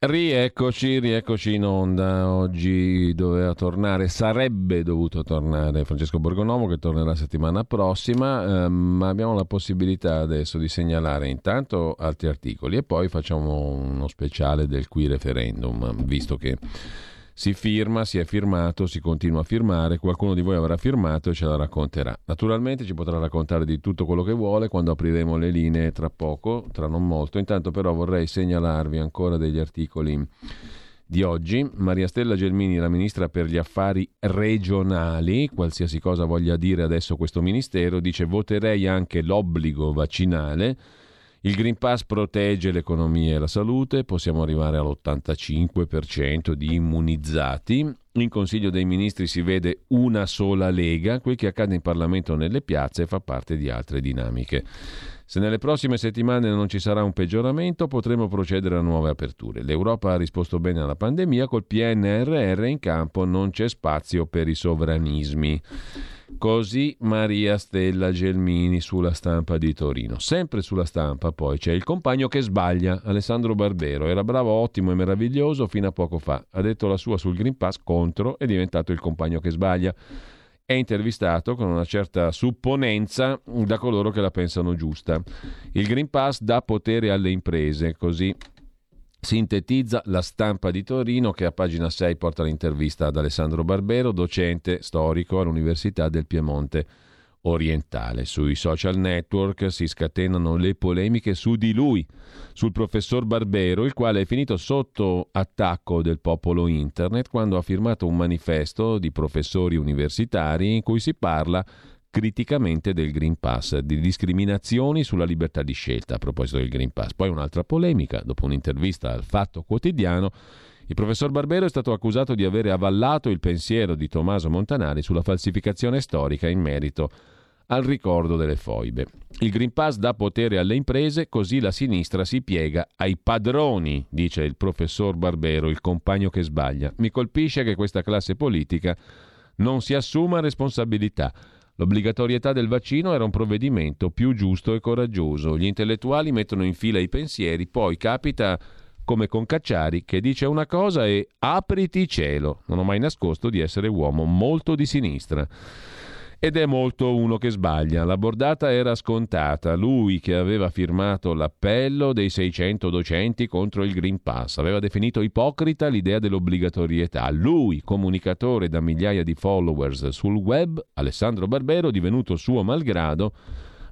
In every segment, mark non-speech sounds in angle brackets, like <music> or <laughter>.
Rieccoci, rieccoci in onda. Oggi doveva tornare, sarebbe dovuto tornare Francesco Borgonomo che tornerà settimana prossima, ehm, ma abbiamo la possibilità adesso di segnalare intanto altri articoli e poi facciamo uno speciale del qui referendum, visto che si firma, si è firmato, si continua a firmare, qualcuno di voi avrà firmato e ce la racconterà. Naturalmente ci potrà raccontare di tutto quello che vuole quando apriremo le linee tra poco, tra non molto. Intanto però vorrei segnalarvi ancora degli articoli di oggi. Maria Stella Gelmini, la ministra per gli affari regionali, qualsiasi cosa voglia dire adesso questo ministero, dice voterei anche l'obbligo vaccinale il Green Pass protegge l'economia e la salute, possiamo arrivare all'85% di immunizzati. In Consiglio dei Ministri si vede una sola lega, quel che accade in Parlamento nelle piazze fa parte di altre dinamiche. Se nelle prossime settimane non ci sarà un peggioramento, potremo procedere a nuove aperture. L'Europa ha risposto bene alla pandemia, col PNRR in campo non c'è spazio per i sovranismi. Così Maria Stella Gelmini sulla stampa di Torino. Sempre sulla stampa poi c'è il compagno che sbaglia, Alessandro Barbero. Era bravo, ottimo e meraviglioso fino a poco fa. Ha detto la sua sul Green Pass contro, è diventato il compagno che sbaglia. È intervistato con una certa supponenza da coloro che la pensano giusta. Il Green Pass dà potere alle imprese, così Sintetizza la stampa di Torino che a pagina 6 porta l'intervista ad Alessandro Barbero, docente storico all'Università del Piemonte orientale. Sui social network si scatenano le polemiche su di lui, sul professor Barbero, il quale è finito sotto attacco del popolo internet quando ha firmato un manifesto di professori universitari in cui si parla criticamente del Green Pass, di discriminazioni sulla libertà di scelta a proposito del Green Pass. Poi un'altra polemica, dopo un'intervista al Fatto Quotidiano, il professor Barbero è stato accusato di avere avallato il pensiero di Tommaso Montanari sulla falsificazione storica in merito al ricordo delle foibe. Il Green Pass dà potere alle imprese, così la sinistra si piega ai padroni, dice il professor Barbero, il compagno che sbaglia. Mi colpisce che questa classe politica non si assuma responsabilità. L'obbligatorietà del vaccino era un provvedimento più giusto e coraggioso. Gli intellettuali mettono in fila i pensieri, poi capita come con Cacciari che dice una cosa e apriti cielo. Non ho mai nascosto di essere uomo molto di sinistra ed è molto uno che sbaglia. La bordata era scontata. Lui che aveva firmato l'appello dei 600 docenti contro il Green Pass aveva definito ipocrita l'idea dell'obbligatorietà. Lui, comunicatore da migliaia di followers sul web, Alessandro Barbero, divenuto suo malgrado,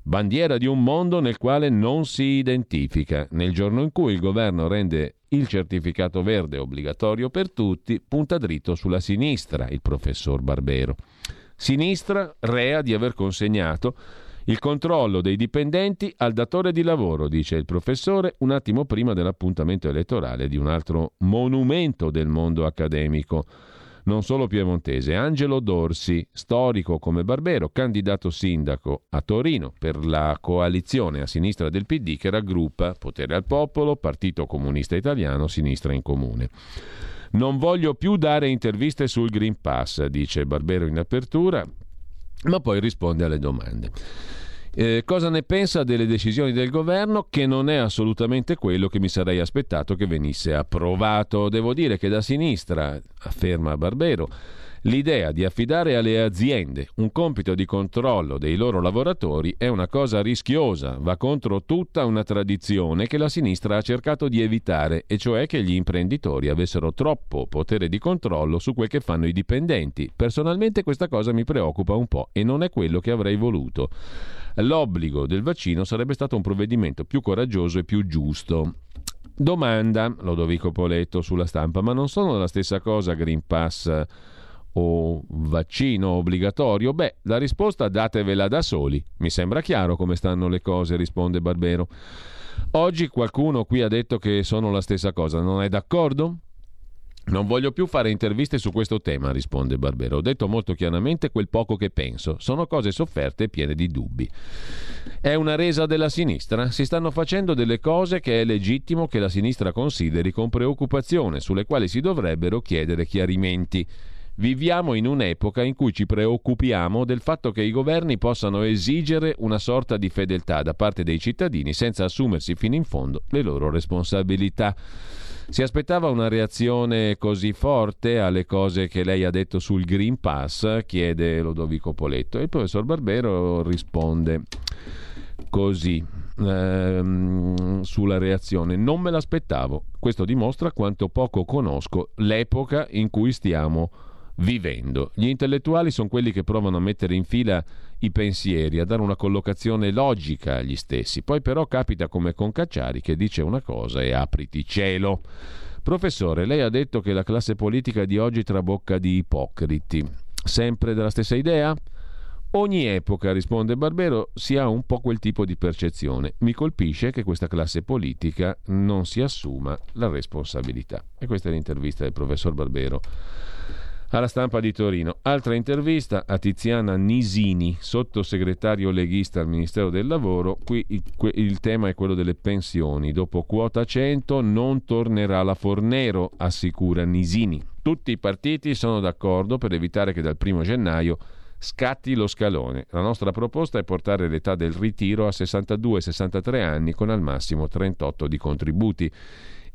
bandiera di un mondo nel quale non si identifica. Nel giorno in cui il governo rende il certificato verde obbligatorio per tutti, punta dritto sulla sinistra il professor Barbero. Sinistra rea di aver consegnato il controllo dei dipendenti al datore di lavoro, dice il professore, un attimo prima dell'appuntamento elettorale di un altro monumento del mondo accademico, non solo piemontese, Angelo Dorsi, storico come Barbero, candidato sindaco a Torino per la coalizione a sinistra del PD che raggruppa Potere al Popolo, Partito Comunista Italiano, Sinistra in Comune. Non voglio più dare interviste sul Green Pass, dice Barbero in apertura, ma poi risponde alle domande. Eh, cosa ne pensa delle decisioni del governo che non è assolutamente quello che mi sarei aspettato che venisse approvato? Devo dire che da sinistra, afferma Barbero, L'idea di affidare alle aziende un compito di controllo dei loro lavoratori è una cosa rischiosa, va contro tutta una tradizione che la sinistra ha cercato di evitare, e cioè che gli imprenditori avessero troppo potere di controllo su quel che fanno i dipendenti. Personalmente questa cosa mi preoccupa un po' e non è quello che avrei voluto. L'obbligo del vaccino sarebbe stato un provvedimento più coraggioso e più giusto. Domanda, Lodovico Poletto sulla stampa, ma non sono la stessa cosa Green Pass o vaccino obbligatorio? Beh, la risposta datevela da soli. Mi sembra chiaro come stanno le cose, risponde Barbero. Oggi qualcuno qui ha detto che sono la stessa cosa, non è d'accordo? Non voglio più fare interviste su questo tema, risponde Barbero. Ho detto molto chiaramente quel poco che penso. Sono cose sofferte e piene di dubbi. È una resa della sinistra? Si stanno facendo delle cose che è legittimo che la sinistra consideri con preoccupazione, sulle quali si dovrebbero chiedere chiarimenti. Viviamo in un'epoca in cui ci preoccupiamo del fatto che i governi possano esigere una sorta di fedeltà da parte dei cittadini senza assumersi fino in fondo le loro responsabilità. Si aspettava una reazione così forte alle cose che lei ha detto sul Green Pass? chiede Lodovico Poletto. E il professor Barbero risponde così ehm, sulla reazione. Non me l'aspettavo. Questo dimostra quanto poco conosco l'epoca in cui stiamo vivendo. Gli intellettuali sono quelli che provano a mettere in fila i pensieri, a dare una collocazione logica agli stessi. Poi però capita come con Cacciari che dice una cosa e apriti cielo. Professore, lei ha detto che la classe politica di oggi trabocca di ipocriti. Sempre della stessa idea? Ogni epoca, risponde Barbero, si ha un po' quel tipo di percezione. Mi colpisce che questa classe politica non si assuma la responsabilità. E questa è l'intervista del professor Barbero alla stampa di Torino. Altra intervista a Tiziana Nisini, sottosegretario leghista al Ministero del Lavoro. Qui il, il, tema è quello delle pensioni. Dopo quota 100 non tornerà la Fornero, assicura Nisini. Tutti i partiti sono d'accordo per evitare che dal 1 gennaio scatti lo scalone. La nostra proposta è portare l'età del ritiro a 62-63 anni con al massimo 38 di contributi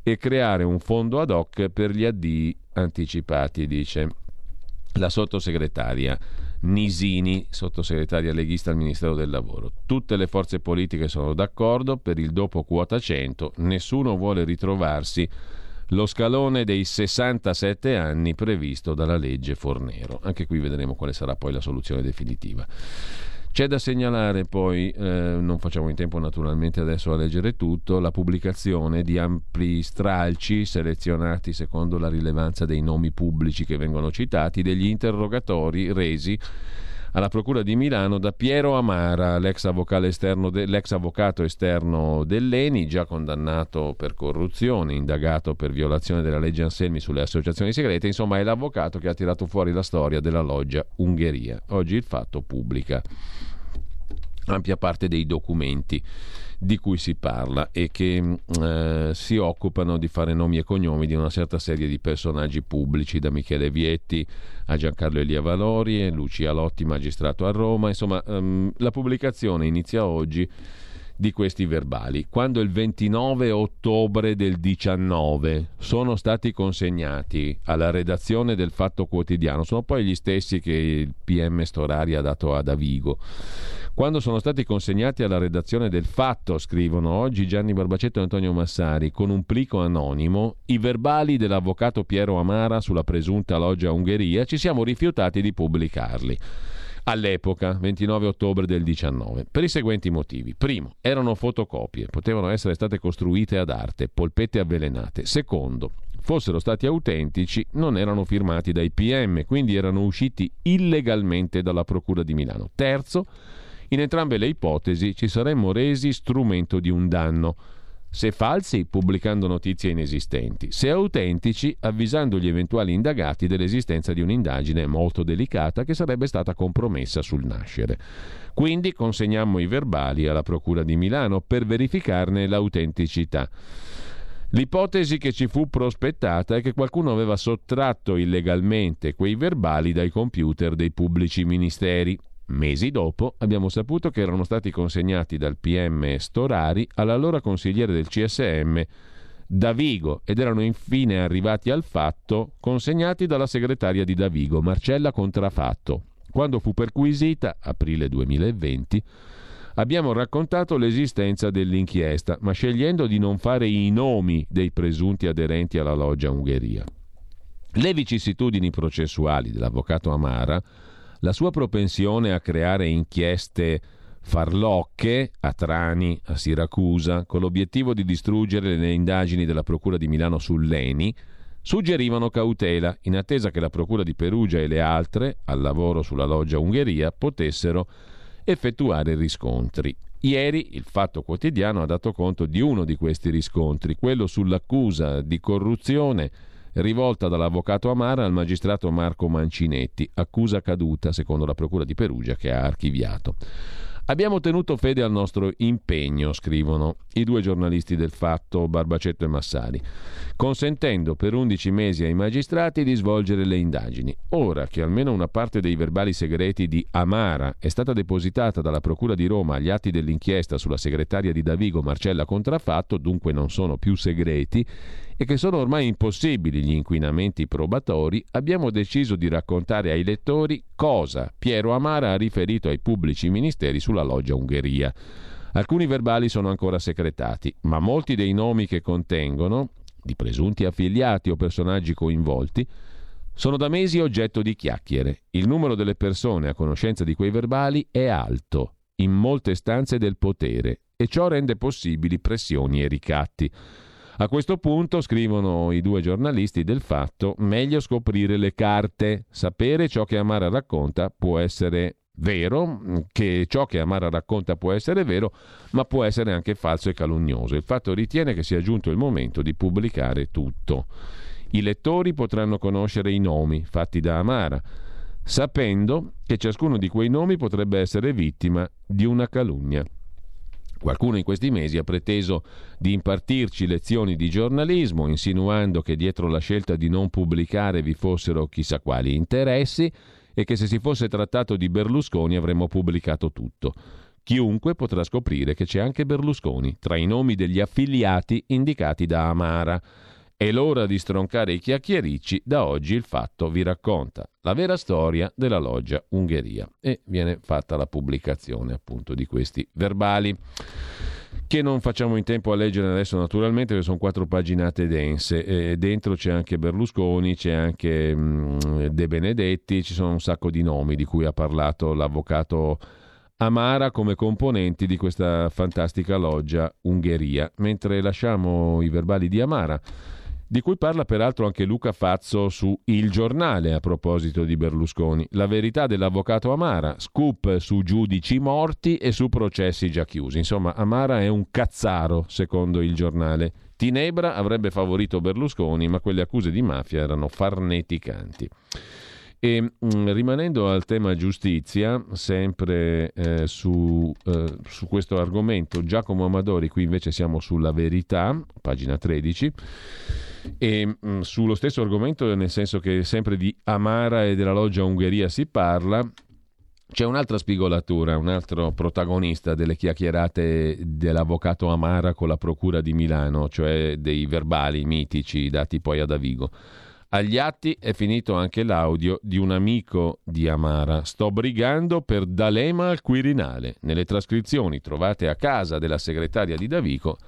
e creare un fondo ad hoc per gli addii anticipati, dice la sottosegretaria Nisini, sottosegretaria leghista al Ministero del Lavoro. Tutte le forze politiche sono d'accordo per il dopo quota 100, nessuno vuole ritrovarsi lo scalone dei 67 anni previsto dalla legge Fornero. Anche qui vedremo quale sarà poi la soluzione definitiva. C'è da segnalare poi, eh, non facciamo in tempo naturalmente adesso a leggere tutto, la pubblicazione di ampli stralci selezionati secondo la rilevanza dei nomi pubblici che vengono citati, degli interrogatori resi alla Procura di Milano da Piero Amara, l'ex, esterno de, l'ex avvocato esterno dell'ENI, già condannato per corruzione, indagato per violazione della legge Anselmi sulle associazioni segrete, insomma è l'avvocato che ha tirato fuori la storia della loggia Ungheria. Oggi il fatto pubblica. Ampia parte dei documenti di cui si parla e che mm, eh, si occupano di fare nomi e cognomi di una certa serie di personaggi pubblici, da Michele Vietti a Giancarlo Elia Valori, Lucia Lotti, magistrato a Roma. Insomma, ehm, la pubblicazione inizia oggi di questi verbali. Quando il 29 ottobre del 19 sono stati consegnati alla redazione del Fatto Quotidiano, sono poi gli stessi che il PM Storari ha dato a Davigo quando sono stati consegnati alla redazione del Fatto, scrivono oggi Gianni Barbacetto e Antonio Massari, con un plico anonimo, i verbali dell'avvocato Piero Amara sulla presunta loggia Ungheria, ci siamo rifiutati di pubblicarli all'epoca, 29 ottobre del 19, per i seguenti motivi. Primo, erano fotocopie, potevano essere state costruite ad arte, polpette avvelenate. Secondo, fossero stati autentici, non erano firmati dai PM, quindi erano usciti illegalmente dalla Procura di Milano. Terzo, in entrambe le ipotesi ci saremmo resi strumento di un danno. Se falsi, pubblicando notizie inesistenti, se autentici, avvisando gli eventuali indagati dell'esistenza di un'indagine molto delicata che sarebbe stata compromessa sul nascere. Quindi consegnammo i verbali alla Procura di Milano per verificarne l'autenticità. L'ipotesi che ci fu prospettata è che qualcuno aveva sottratto illegalmente quei verbali dai computer dei pubblici ministeri Mesi dopo abbiamo saputo che erano stati consegnati dal PM Storari all'allora consigliere del CSM Davigo ed erano infine arrivati al fatto consegnati dalla segretaria di Davigo, Marcella Contrafatto. Quando fu perquisita, aprile 2020, abbiamo raccontato l'esistenza dell'inchiesta, ma scegliendo di non fare i nomi dei presunti aderenti alla loggia Ungheria. Le vicissitudini processuali dell'avvocato Amara la sua propensione a creare inchieste farlocche a Trani, a Siracusa, con l'obiettivo di distruggere le indagini della Procura di Milano sull'ENI, suggerivano cautela in attesa che la Procura di Perugia e le altre, al lavoro sulla loggia Ungheria, potessero effettuare riscontri. Ieri il Fatto Quotidiano ha dato conto di uno di questi riscontri, quello sull'accusa di corruzione rivolta dall'avvocato Amara al magistrato Marco Mancinetti, accusa caduta secondo la Procura di Perugia che ha archiviato. Abbiamo tenuto fede al nostro impegno, scrivono i due giornalisti del fatto, Barbacetto e Massari, consentendo per 11 mesi ai magistrati di svolgere le indagini. Ora che almeno una parte dei verbali segreti di Amara è stata depositata dalla Procura di Roma agli atti dell'inchiesta sulla segretaria di Davigo Marcella Contraffatto, dunque non sono più segreti, e che sono ormai impossibili gli inquinamenti probatori, abbiamo deciso di raccontare ai lettori cosa Piero Amara ha riferito ai pubblici ministeri sulla loggia Ungheria. Alcuni verbali sono ancora segretati, ma molti dei nomi che contengono, di presunti affiliati o personaggi coinvolti, sono da mesi oggetto di chiacchiere. Il numero delle persone a conoscenza di quei verbali è alto in molte stanze del potere e ciò rende possibili pressioni e ricatti. A questo punto, scrivono i due giornalisti del fatto, meglio scoprire le carte, sapere ciò che Amara racconta può essere vero, che ciò che Amara racconta può essere vero, ma può essere anche falso e calunnioso. Il fatto ritiene che sia giunto il momento di pubblicare tutto. I lettori potranno conoscere i nomi fatti da Amara, sapendo che ciascuno di quei nomi potrebbe essere vittima di una calunnia. Qualcuno in questi mesi ha preteso di impartirci lezioni di giornalismo, insinuando che dietro la scelta di non pubblicare vi fossero chissà quali interessi e che se si fosse trattato di Berlusconi avremmo pubblicato tutto. Chiunque potrà scoprire che c'è anche Berlusconi tra i nomi degli affiliati indicati da Amara. È l'ora di stroncare i chiacchiericci, da oggi il fatto vi racconta. La vera storia della loggia Ungheria. E viene fatta la pubblicazione appunto di questi verbali che non facciamo in tempo a leggere adesso naturalmente perché sono quattro paginate dense. E dentro c'è anche Berlusconi, c'è anche mm, De Benedetti, ci sono un sacco di nomi di cui ha parlato l'avvocato Amara come componenti di questa fantastica loggia Ungheria, mentre lasciamo i verbali di Amara di cui parla peraltro anche Luca Fazzo su Il Giornale a proposito di Berlusconi. La verità dell'avvocato Amara, scoop su giudici morti e su processi già chiusi. Insomma, Amara è un cazzaro, secondo il giornale. Tinebra avrebbe favorito Berlusconi, ma quelle accuse di mafia erano farneticanti. E mm, rimanendo al tema giustizia, sempre eh, su, eh, su, questo argomento, Giacomo Amadori, qui invece siamo sulla verità, pagina 13. E mh, mm, sullo stesso argomento, nel senso che sempre di Amara e della loggia Ungheria si parla, c'è un'altra spigolatura, un altro protagonista delle chiacchierate dell'avvocato Amara con la procura di Milano, cioè dei verbali mitici dati poi ad Avigo. Agli atti è finito anche l'audio di un amico di Amara. Sto brigando per D'Alema al Quirinale. Nelle trascrizioni trovate a casa della segretaria di Davico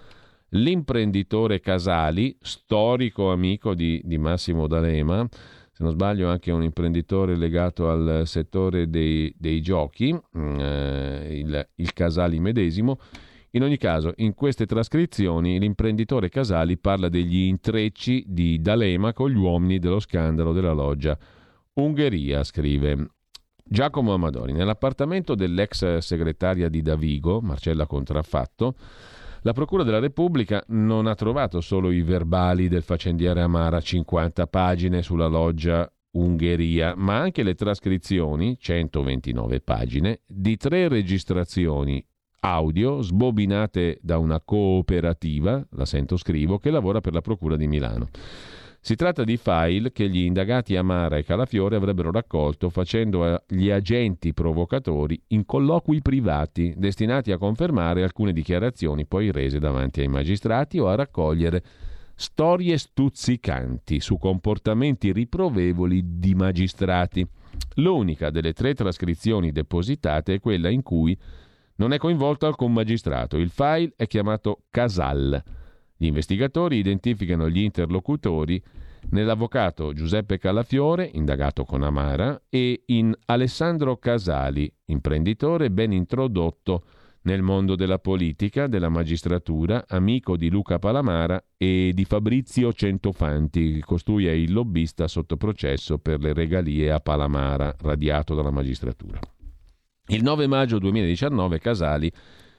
l'imprenditore Casali, storico amico di, di Massimo D'Alema, se non sbaglio anche un imprenditore legato al settore dei, dei giochi, mm, eh, il, il Casali medesimo. In ogni caso, in queste trascrizioni l'imprenditore Casali parla degli intrecci di D'Alema con gli uomini dello scandalo della loggia. Ungheria, scrive Giacomo Amadori, nell'appartamento dell'ex segretaria di Davigo, Marcella Contraffatto, la Procura della Repubblica non ha trovato solo i verbali del faccendiere Amara, 50 pagine sulla loggia Ungheria, ma anche le trascrizioni, 129 pagine, di tre registrazioni audio sbobinate da una cooperativa, la sento scrivo, che lavora per la Procura di Milano. Si tratta di file che gli indagati Amara e Calafiore avrebbero raccolto facendo agli agenti provocatori in colloqui privati destinati a confermare alcune dichiarazioni poi rese davanti ai magistrati o a raccogliere storie stuzzicanti su comportamenti riprovevoli di magistrati. L'unica delle tre trascrizioni depositate è quella in cui non è coinvolto alcun magistrato. Il file è chiamato Casal. Gli investigatori identificano gli interlocutori nell'avvocato Giuseppe Calafiore, indagato con Amara, e in Alessandro Casali, imprenditore ben introdotto nel mondo della politica, della magistratura, amico di Luca Palamara e di Fabrizio Centofanti, costui è il lobbista sotto processo per le regalie a Palamara, radiato dalla magistratura. Il 9 maggio 2019 Casali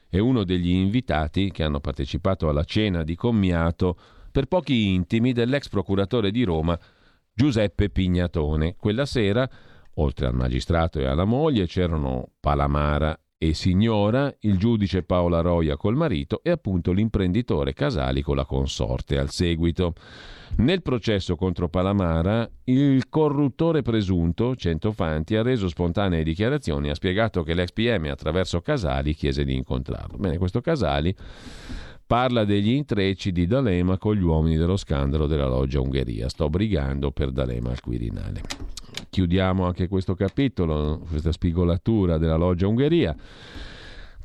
è uno degli invitati che hanno partecipato alla cena di commiato per pochi intimi dell'ex procuratore di Roma Giuseppe Pignatone. Quella sera, oltre al magistrato e alla moglie, c'erano Palamara e Signora, il giudice Paola Roia col marito e appunto l'imprenditore Casali con la consorte al seguito. Nel processo contro Palamara, il corruttore presunto, Centofanti, ha reso spontanee dichiarazioni e ha spiegato che l'ex PM attraverso Casali chiese di incontrarlo. Bene, questo Casali parla degli intrecci di D'Alema con gli uomini dello scandalo della loggia Ungheria. Sto brigando per D'Alema al Quirinale. Chiudiamo anche questo capitolo, questa spigolatura della loggia Ungheria.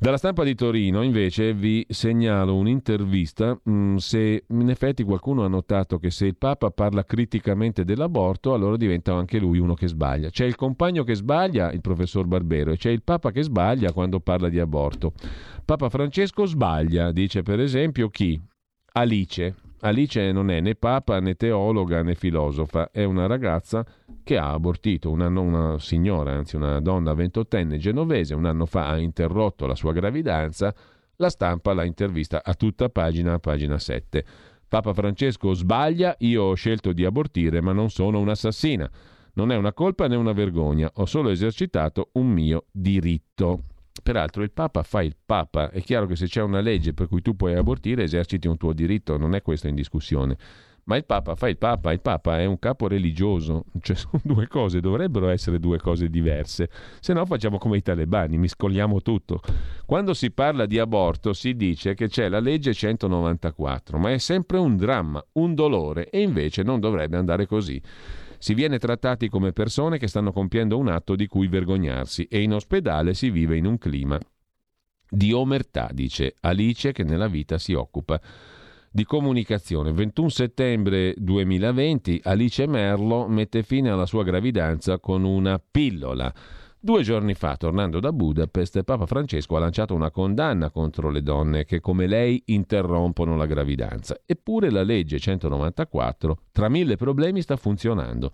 Dalla stampa di Torino invece vi segnalo un'intervista mm, se in effetti qualcuno ha notato che se il Papa parla criticamente dell'aborto allora diventa anche lui uno che sbaglia. C'è il compagno che sbaglia, il professor Barbero, e c'è il Papa che sbaglia quando parla di aborto. Papa Francesco sbaglia, dice per esempio chi? Alice. Alice non è né papa né teologa né filosofa, è una ragazza che ha abortito, una, una signora, anzi una donna ventottenne genovese, un anno fa ha interrotto la sua gravidanza, la stampa l'ha intervista a tutta pagina, pagina 7. Papa Francesco sbaglia, io ho scelto di abortire ma non sono un'assassina. Non è una colpa né una vergogna, ho solo esercitato un mio diritto. Peraltro il Papa fa il Papa, è chiaro che se c'è una legge per cui tu puoi abortire eserciti un tuo diritto, non è questo in discussione. Ma il Papa fa il Papa, il Papa è un capo religioso, cioè <laughs> sono due cose, dovrebbero essere due cose diverse, se no facciamo come i talebani, miscoliamo tutto. Quando si parla di aborto si dice che c'è la legge 194, ma è sempre un dramma, un dolore. E invece non dovrebbe andare così. Si viene trattati come persone che stanno compiendo un atto di cui vergognarsi e in ospedale si vive in un clima di omertà, dice Alice che nella vita si occupa di comunicazione. 21 settembre 2020 Alice Merlo mette fine alla sua gravidanza con una pillola. Due giorni fa, tornando da Budapest, Papa Francesco ha lanciato una condanna contro le donne che come lei interrompono la gravidanza. Eppure la legge 194, tra mille problemi, sta funzionando.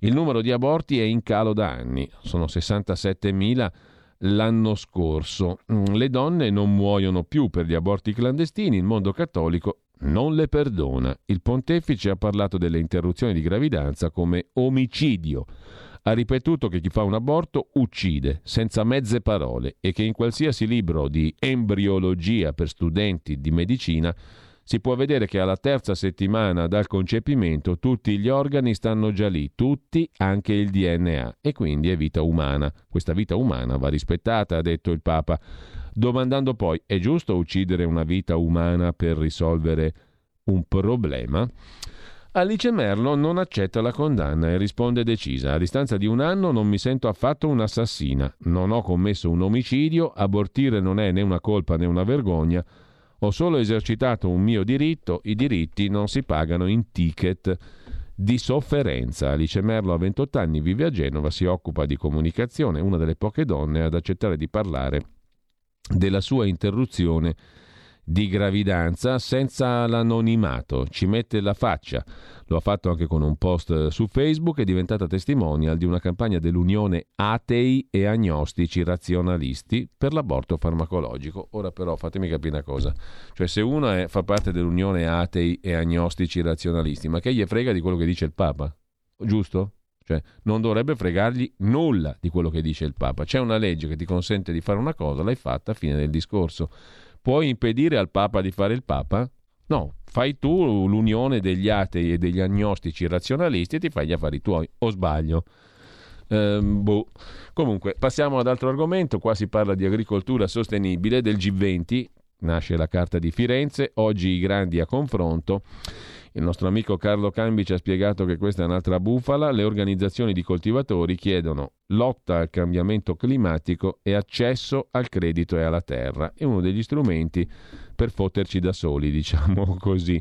Il numero di aborti è in calo da anni, sono 67.000 l'anno scorso. Le donne non muoiono più per gli aborti clandestini, il mondo cattolico non le perdona. Il pontefice ha parlato delle interruzioni di gravidanza come omicidio ha ripetuto che chi fa un aborto uccide, senza mezze parole, e che in qualsiasi libro di embriologia per studenti di medicina si può vedere che alla terza settimana dal concepimento tutti gli organi stanno già lì, tutti, anche il DNA, e quindi è vita umana. Questa vita umana va rispettata, ha detto il Papa, domandando poi, è giusto uccidere una vita umana per risolvere un problema? Alice Merlo non accetta la condanna e risponde decisa. A distanza di un anno non mi sento affatto un'assassina. Non ho commesso un omicidio, abortire non è né una colpa né una vergogna. Ho solo esercitato un mio diritto, i diritti non si pagano in ticket di sofferenza. Alice Merlo ha 28 anni, vive a Genova, si occupa di comunicazione, una delle poche donne ad accettare di parlare della sua interruzione di gravidanza senza l'anonimato, ci mette la faccia. Lo ha fatto anche con un post su Facebook, è diventata testimonial di una campagna dell'Unione Atei e Agnostici Razionalisti per l'aborto farmacologico. Ora però fatemi capire una cosa, cioè se uno è, fa parte dell'Unione Atei e Agnostici Razionalisti, ma che gli frega di quello che dice il Papa? Giusto? Cioè, non dovrebbe fregargli nulla di quello che dice il Papa. C'è una legge che ti consente di fare una cosa, l'hai fatta, fine del discorso. Puoi impedire al Papa di fare il Papa? No, fai tu l'unione degli atei e degli agnostici razionalisti e ti fai gli affari tuoi, o sbaglio? Ehm, boh. Comunque, passiamo ad altro argomento. Qua si parla di agricoltura sostenibile del G20. Nasce la Carta di Firenze, oggi i grandi a confronto. Il nostro amico Carlo Cambi ci ha spiegato che questa è un'altra bufala. Le organizzazioni di coltivatori chiedono lotta al cambiamento climatico e accesso al credito e alla terra. È uno degli strumenti per fotterci da soli, <laughs> diciamo così.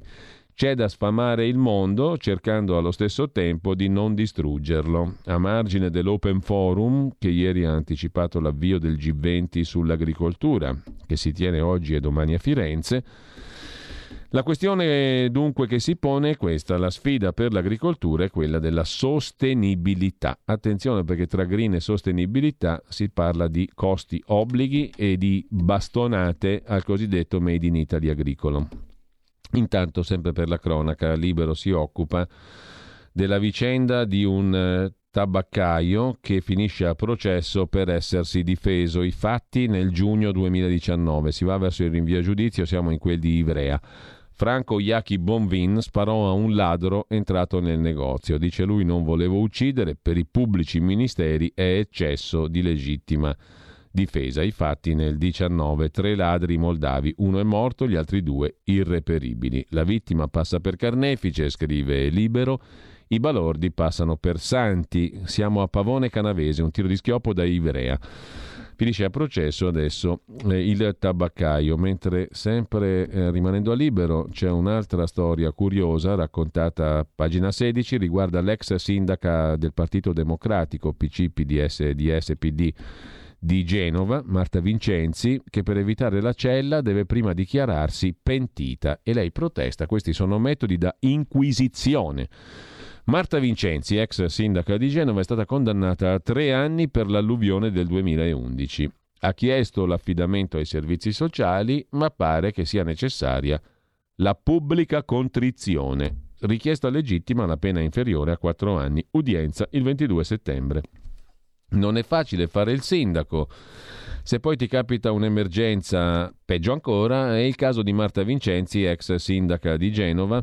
C'è da sfamare il mondo cercando allo stesso tempo di non distruggerlo. A margine dell'Open Forum, che ieri ha anticipato l'avvio del G20 sull'agricoltura, che si tiene oggi e domani a Firenze, la questione dunque che si pone è questa, la sfida per l'agricoltura è quella della sostenibilità. Attenzione perché tra green e sostenibilità si parla di costi obblighi e di bastonate al cosiddetto Made in Italy agricolo. Intanto, sempre per la cronaca, Libero si occupa della vicenda di un eh, tabaccaio che finisce a processo per essersi difeso. I fatti nel giugno 2019. Si va verso il rinvio a giudizio, siamo in quel di Ivrea. Franco Iachi Bonvin sparò a un ladro entrato nel negozio. Dice lui non volevo uccidere, per i pubblici ministeri è eccesso di legittima difesa. I fatti nel 19, tre ladri moldavi, uno è morto, gli altri due irreperibili. La vittima passa per carnefice, scrive Libero, i balordi passano per santi. Siamo a Pavone Canavese, un tiro di schioppo da Ivrea. Finisce a processo adesso eh, il tabaccaio, mentre sempre eh, rimanendo a libero c'è un'altra storia curiosa raccontata a pagina 16, riguarda l'ex sindaca del Partito Democratico, PC, PDS, DS, PD di Genova, Marta Vincenzi, che per evitare la cella deve prima dichiararsi pentita e lei protesta. Questi sono metodi da inquisizione. Marta Vincenzi, ex sindaca di Genova, è stata condannata a tre anni per l'alluvione del 2011. Ha chiesto l'affidamento ai servizi sociali, ma pare che sia necessaria la pubblica contrizione. Richiesta legittima la pena inferiore a quattro anni. Udienza il 22 settembre. Non è facile fare il sindaco. Se poi ti capita un'emergenza, peggio ancora, è il caso di Marta Vincenzi, ex sindaca di Genova,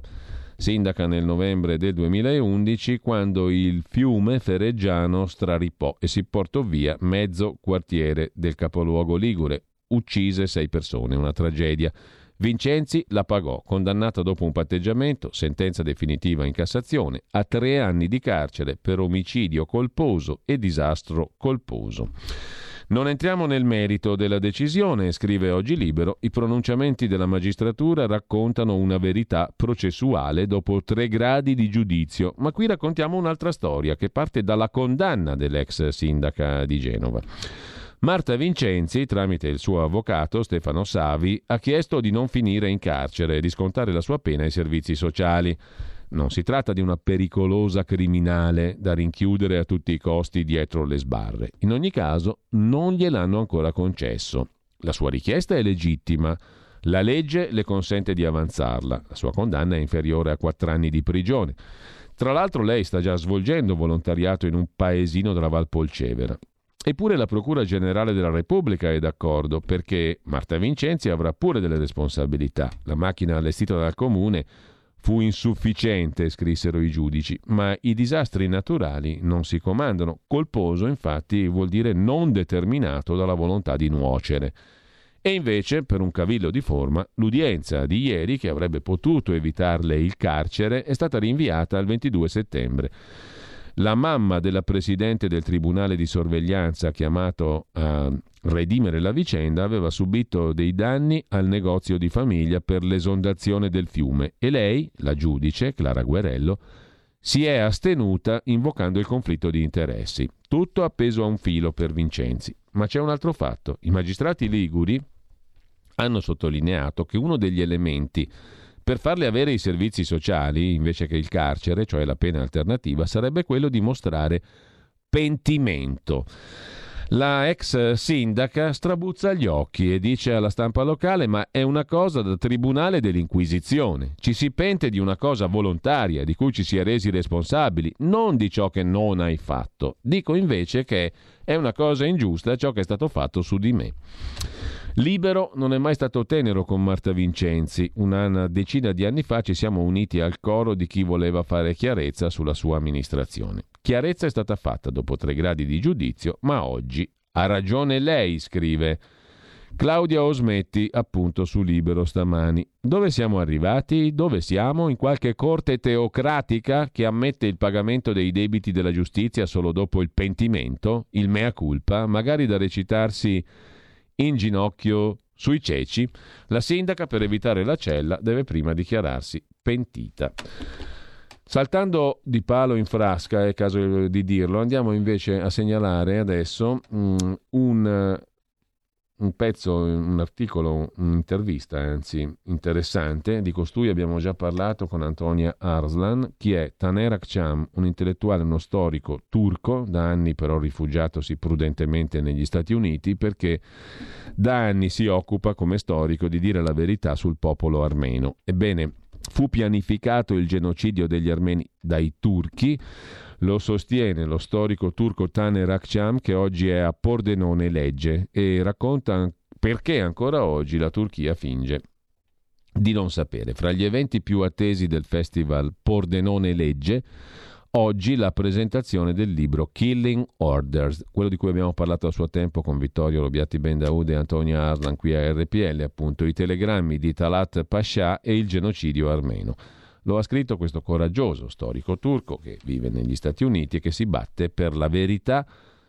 sindaca nel novembre del 2011, quando il fiume Ferreggiano straripò e si portò via mezzo quartiere del capoluogo Ligure. Uccise sei persone, una tragedia. Vincenzi la pagò, condannata dopo un patteggiamento, sentenza definitiva in Cassazione, a tre anni di carcere per omicidio colposo e disastro colposo. Non entriamo nel merito della decisione, scrive oggi Libero, i pronunciamenti della magistratura raccontano una verità processuale dopo tre gradi di giudizio, ma qui raccontiamo un'altra storia che parte dalla condanna dell'ex sindaca di Genova. Marta Vincenzi, tramite il suo avvocato Stefano Savi, ha chiesto di non finire in carcere e di scontare la sua pena ai servizi sociali. Non si tratta di una pericolosa criminale da rinchiudere a tutti i costi dietro le sbarre. In ogni caso, non gliel'hanno ancora concesso. La sua richiesta è legittima. La legge le consente di avanzarla. La sua condanna è inferiore a quattro anni di prigione. Tra l'altro lei sta già svolgendo volontariato in un paesino della Valpolcevera. Eppure la Procura Generale della Repubblica è d'accordo perché Marta Vincenzi avrà pure delle responsabilità. La macchina allestita dal comune fu insufficiente, scrissero i giudici, ma i disastri naturali non si comandano. Colposo, infatti, vuol dire non determinato dalla volontà di nuocere. E invece, per un cavillo di forma, l'udienza di ieri, che avrebbe potuto evitarle il carcere, è stata rinviata al 22 settembre. La mamma della presidente del tribunale di sorveglianza chiamato a redimere la vicenda aveva subito dei danni al negozio di famiglia per l'esondazione del fiume e lei, la giudice Clara Guerello, si è astenuta invocando il conflitto di interessi. Tutto appeso a un filo per Vincenzi. Ma c'è un altro fatto. I magistrati liguri hanno sottolineato che uno degli elementi per farle avere i servizi sociali, invece che il carcere, cioè la pena alternativa, sarebbe quello di mostrare pentimento. La ex sindaca strabuzza gli occhi e dice alla stampa locale ma è una cosa da tribunale dell'Inquisizione. Ci si pente di una cosa volontaria di cui ci si è resi responsabili, non di ciò che non hai fatto. Dico invece che è una cosa ingiusta ciò che è stato fatto su di me. Libero non è mai stato tenero con Marta Vincenzi. Una decina di anni fa ci siamo uniti al coro di chi voleva fare chiarezza sulla sua amministrazione. Chiarezza è stata fatta dopo tre gradi di giudizio, ma oggi ha ragione lei, scrive Claudia Osmetti, appunto su Libero stamani. Dove siamo arrivati? Dove siamo? In qualche corte teocratica che ammette il pagamento dei debiti della giustizia solo dopo il pentimento, il mea culpa, magari da recitarsi in ginocchio sui ceci, la sindaca per evitare la cella deve prima dichiararsi pentita. Saltando di palo in frasca, è caso di dirlo, andiamo invece a segnalare adesso um, un un pezzo, un articolo, un'intervista anzi interessante, di costui abbiamo già parlato con Antonia Arslan, chi è Taner Akçam, un intellettuale, uno storico turco, da anni però rifugiatosi prudentemente negli Stati Uniti perché da anni si occupa come storico di dire la verità sul popolo armeno. Ebbene, fu pianificato il genocidio degli armeni dai turchi, lo sostiene lo storico turco Taner Akçam che oggi è a Pordenone legge e racconta perché ancora oggi la Turchia finge di non sapere. Fra gli eventi più attesi del festival Pordenone legge oggi la presentazione del libro Killing Orders, quello di cui abbiamo parlato a suo tempo con Vittorio Robiati Bendaude e Antonio Arlan qui a RPL, appunto i telegrammi di Talat Pasha e il genocidio armeno. Lo ha scritto questo coraggioso storico turco che vive negli Stati Uniti e che si batte per la verità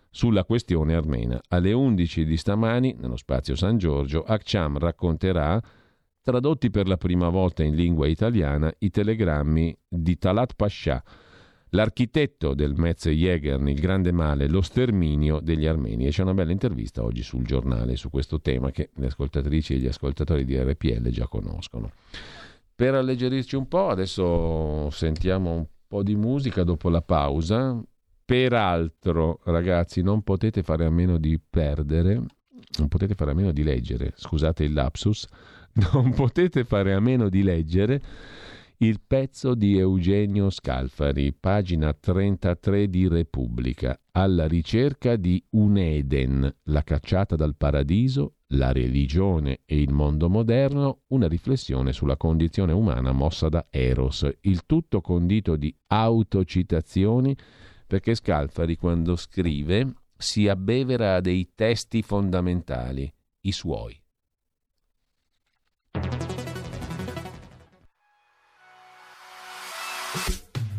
sulla questione armena. Alle 11 di stamani, nello spazio San Giorgio, Akcham racconterà, tradotti per la prima volta in lingua italiana, i telegrammi di Talat Pasha, l'architetto del Metz Jägern, il grande male, lo sterminio degli armeni. E c'è una bella intervista oggi sul giornale su questo tema che le ascoltatrici e gli ascoltatori di RPL già conoscono. Per alleggerirci un po', adesso sentiamo un po' di musica dopo la pausa. Peraltro, ragazzi, non potete fare a meno di perdere, non potete fare a meno di leggere, scusate il lapsus, <laughs> non potete fare a meno di leggere il pezzo di Eugenio Scalfari, pagina 33 di Repubblica, alla ricerca di un Eden, la cacciata dal paradiso, la religione e il mondo moderno, una riflessione sulla condizione umana mossa da Eros, il tutto condito di autocitazioni, perché Scalfari quando scrive si abbevera a dei testi fondamentali, i suoi.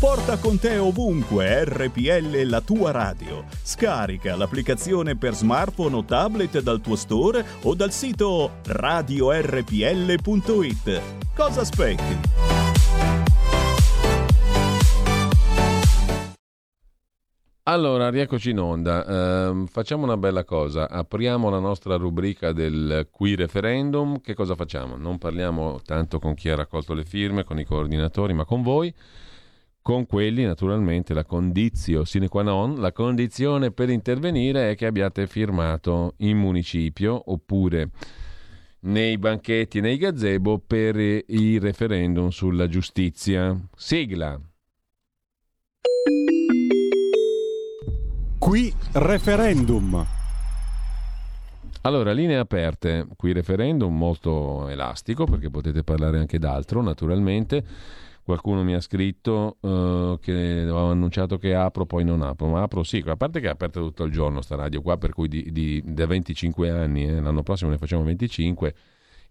Porta con te ovunque RPL la tua radio. Scarica l'applicazione per smartphone o tablet dal tuo store o dal sito radiorpl.it. Cosa aspetti? Allora, rieccoci in onda. Uh, facciamo una bella cosa. Apriamo la nostra rubrica del qui referendum. Che cosa facciamo? Non parliamo tanto con chi ha raccolto le firme, con i coordinatori, ma con voi con quelli naturalmente la condizio sine qua non, la condizione per intervenire è che abbiate firmato in municipio oppure nei banchetti nei gazebo per il referendum sulla giustizia. Sigla. Qui referendum. Allora, linee aperte, qui referendum molto elastico perché potete parlare anche d'altro naturalmente qualcuno mi ha scritto uh, che ho annunciato che apro, poi non apro, ma apro sì, a parte che è aperta tutto il giorno sta radio qua, per cui di, di, da 25 anni, eh, l'anno prossimo ne facciamo 25,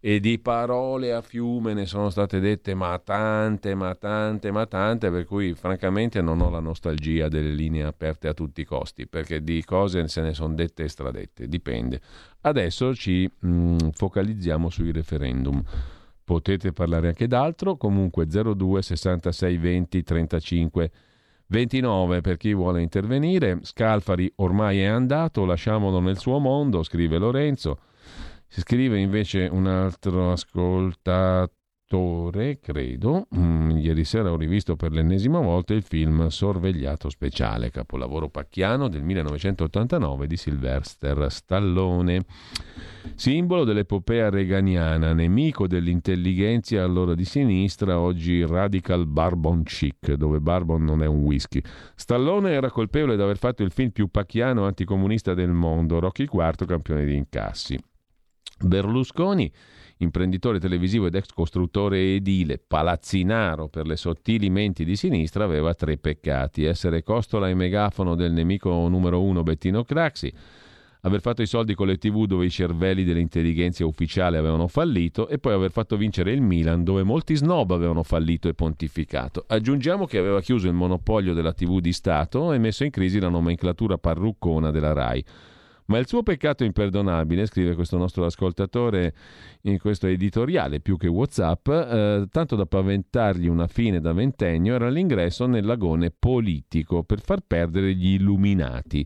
e di parole a fiume ne sono state dette ma tante, ma tante, ma tante, per cui francamente non ho la nostalgia delle linee aperte a tutti i costi, perché di cose se ne sono dette e stradette, dipende. Adesso ci mh, mm, focalizziamo sui referendum. Potete parlare anche d'altro, comunque 02 66 20 35 29 per chi vuole intervenire. Scalfari ormai è andato, lasciamolo nel suo mondo, scrive Lorenzo. Si scrive invece un altro ascoltatore attore, credo. Mm, ieri sera ho rivisto per l'ennesima volta il film Sorvegliato speciale, capolavoro pacchiano del 1989 di Sylvester Stallone. Simbolo dell'epopea reganiana, nemico dell'intelligenza allora di sinistra, oggi radical barbon chic, dove barbon non è un whisky. Stallone era colpevole di aver fatto il film più pacchiano anticomunista del mondo, Rocky IV, campione di incassi. Berlusconi imprenditore televisivo ed ex costruttore edile, palazzinaro per le sottili menti di sinistra, aveva tre peccati: essere costola e megafono del nemico numero uno Bettino Craxi, aver fatto i soldi con le tv dove i cervelli dell'intelligenza ufficiale avevano fallito e poi aver fatto vincere il Milan dove molti snob avevano fallito e pontificato. Aggiungiamo che aveva chiuso il monopolio della tv di Stato e messo in crisi la nomenclatura parruccona della RAI. Ma il suo peccato imperdonabile, scrive questo nostro ascoltatore in questo editoriale più che WhatsApp, eh, tanto da paventargli una fine da ventennio, era l'ingresso nell'agone politico per far perdere gli illuminati.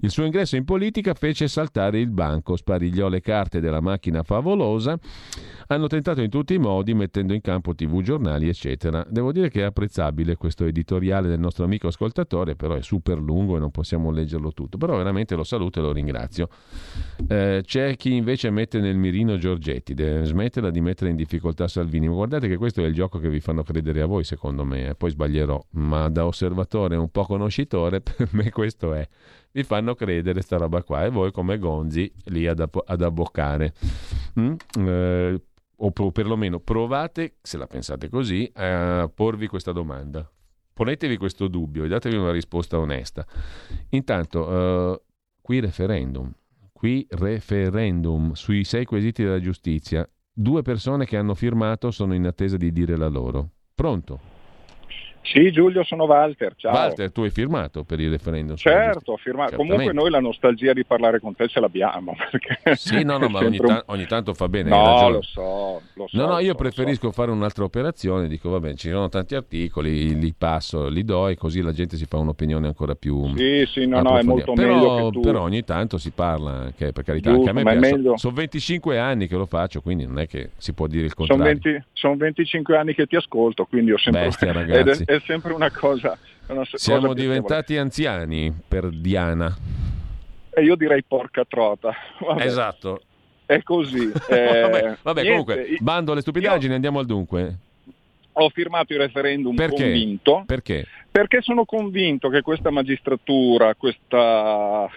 Il suo ingresso in politica fece saltare il banco, sparigliò le carte della macchina favolosa hanno tentato in tutti i modi, mettendo in campo tv, giornali, eccetera. Devo dire che è apprezzabile questo editoriale del nostro amico ascoltatore, però è super lungo e non possiamo leggerlo tutto. Però veramente lo saluto e lo ringrazio. Eh, c'è chi invece mette nel mirino Giorgetti, deve smetterla di mettere in difficoltà Salvini. Guardate che questo è il gioco che vi fanno credere a voi, secondo me. Eh. Poi sbaglierò, ma da osservatore un po' conoscitore, <laughs> per me questo è vi fanno credere sta roba qua e voi come gonzi lì ad, ad abboccare. Mm? Eh, o perlomeno provate, se la pensate così, a porvi questa domanda. Ponetevi questo dubbio e datevi una risposta onesta. Intanto, uh, qui referendum, qui referendum sui sei quesiti della giustizia, due persone che hanno firmato sono in attesa di dire la loro. Pronto? Sì, Giulio, sono Walter. Ciao. Walter, tu hai firmato per il referendum? Certo, ho firmato. Comunque noi la nostalgia di parlare con te ce l'abbiamo. <laughs> Sì, no, no, ma ogni, ta- ogni, tanto fa bene. No, lo so, lo so. No, no, io so, preferisco so. fare un'altra operazione. Dico, vabbè, ci sono tanti articoli, li passo, li do e così la gente si fa un'opinione ancora più. Sì, sì, no, no, è molto però, meglio. Tu... Però ogni tanto si parla, che per carità, Giusto, anche a me piace. Sono 25 anni che lo faccio, quindi non è che si può dire il contrario. Sono, 20, sono 25 anni che ti ascolto, quindi ho sempre. Bestia, <laughs> ragazzi. È, è sempre una cosa. Una Siamo cosa diventati anziani per Diana. E io direi porca trota. <laughs> Vabbè. Esatto. È così. <laughs> Eh, vabbè, vabbè niente, comunque, bando alle stupidaggini, io... andiamo al dunque. Ho firmato il referendum Perché? convinto. Perché? Perché sono convinto che questa magistratura, questa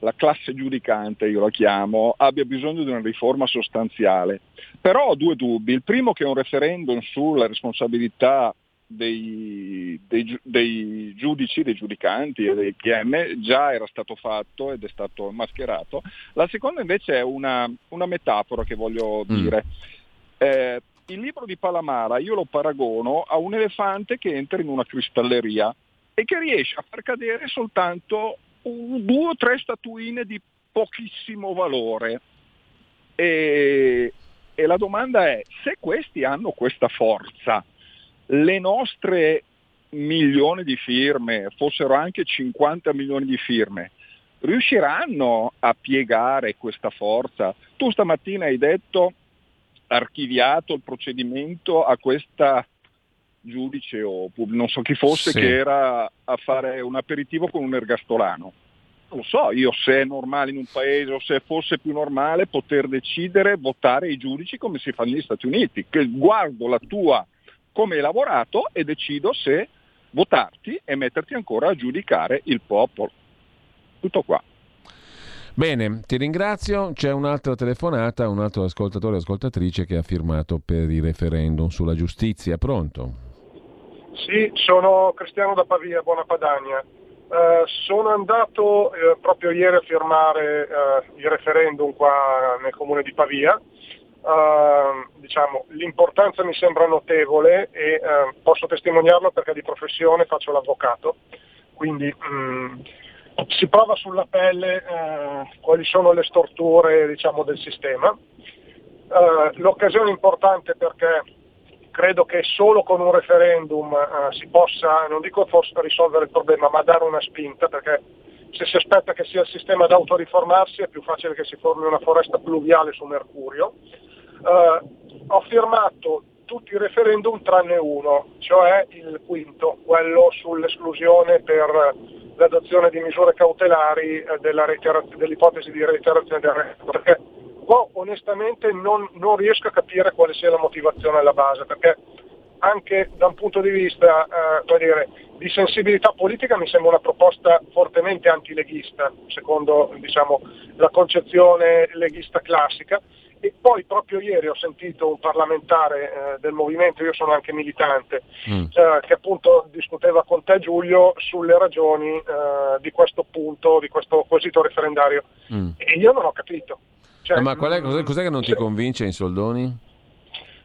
la classe giudicante, io la chiamo, abbia bisogno di una riforma sostanziale. Però ho due dubbi. Il primo che un referendum sulla responsabilità dei, dei, dei, giudici, dei giudicanti e dei PM già era stato fatto ed è stato mascherato. La seconda invece è una, una metafora che voglio mm. dire. Eh, il libro di Palamara io lo paragono a un elefante che entra in una cristalleria e che riesce a far cadere soltanto un, due o tre statuine di pochissimo valore. E, e la domanda è, se questi hanno questa forza, le nostre milioni di firme, fossero anche 50 milioni di firme, riusciranno a piegare questa forza? Tu stamattina hai detto archiviato il procedimento a questa giudice o non so chi fosse sì. che era a fare un aperitivo con un ergastolano. Non lo so io se è normale in un paese o se fosse più normale poter decidere, votare i giudici come si fa negli Stati Uniti, che guardo la tua come hai lavorato e decido se votarti e metterti ancora a giudicare il popolo. Tutto qua. Bene, ti ringrazio. C'è un'altra telefonata, un altro ascoltatore o ascoltatrice che ha firmato per il referendum sulla giustizia. Pronto? Sì, sono Cristiano da Pavia, Buona Padania. Uh, sono andato uh, proprio ieri a firmare uh, il referendum qua nel comune di Pavia Uh, diciamo, l'importanza mi sembra notevole e uh, posso testimoniarlo perché di professione faccio l'avvocato, quindi um, si prova sulla pelle uh, quali sono le storture diciamo, del sistema. l'occasione è importante perché credo che solo con un referendum si possa, non dico forse risolvere il problema, ma dare una spinta perché se si aspetta che sia il sistema ad autoriformarsi è più facile che si formi una foresta pluviale su Mercurio. Uh, ho firmato tutti i referendum tranne uno, cioè il quinto, quello sull'esclusione per l'adozione di misure cautelari eh, dell'ipotesi di reiterazione del reato. Perché qua onestamente non, non, riesco a capire quale sia la motivazione alla base, perché anche da un punto di vista eh, dire, di sensibilità politica mi sembra una proposta fortemente antileghista, secondo diciamo, la concezione leghista classica. E poi proprio ieri ho sentito un parlamentare eh, del movimento, io sono anche militante, mm. eh, che appunto discuteva con te Giulio sulle ragioni eh, di questo punto, di questo quesito referendario. Mm. E io non ho capito. Cioè, ma è, cos'è, cos'è, che non ti convince in soldoni?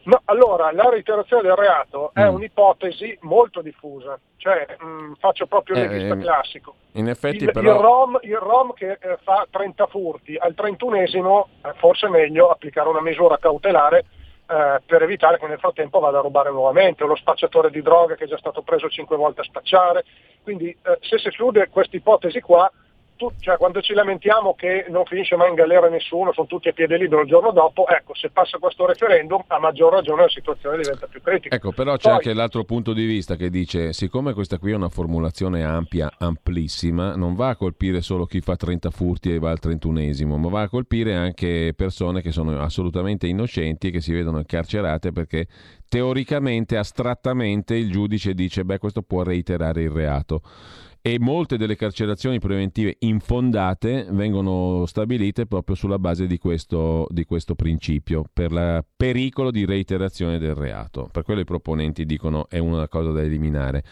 No, allora, la reiterazione del reato è mm. un'ipotesi molto diffusa, cioè mh, mm, faccio proprio il eh, classico. In effetti il, però... il, ROM, il ROM che eh, fa 30 furti, al 31esimo eh, forse è meglio applicare una misura cautelare eh, per evitare che nel frattempo vada a rubare nuovamente, o lo spacciatore di droga che è già stato preso 5 volte a spacciare. Quindi eh, se si esclude questa ipotesi qua, tu, cioè, quando ci lamentiamo che non finisce mai in galera nessuno, sono tutti a piede libero il giorno dopo, ecco, se passa questo referendum a maggior ragione la situazione diventa più critica. Ecco, però c'è Poi, anche l'altro punto di vista che dice, siccome questa qui è una formulazione ampia, amplissima, non va a colpire solo chi fa 30 furti e va al 31esimo, ma va a colpire anche persone che sono assolutamente innocenti e che si vedono incarcerate perché teoricamente, astrattamente, il giudice dice, beh, questo può reiterare il reato e molte delle carcerazioni preventive infondate vengono stabilite proprio sulla base di questo, di questo principio, per il pericolo di reiterazione del reato. Per quello i proponenti dicono è una cosa da eliminare.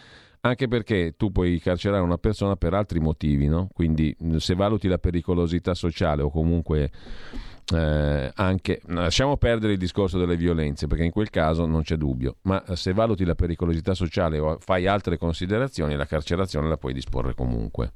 Anche perché tu puoi carcerare una persona per altri motivi, no? quindi se valuti la pericolosità sociale o comunque eh, anche, lasciamo perdere il discorso delle violenze perché in quel caso non c'è dubbio, ma se valuti la pericolosità sociale o fai altre considerazioni la carcerazione la puoi disporre comunque.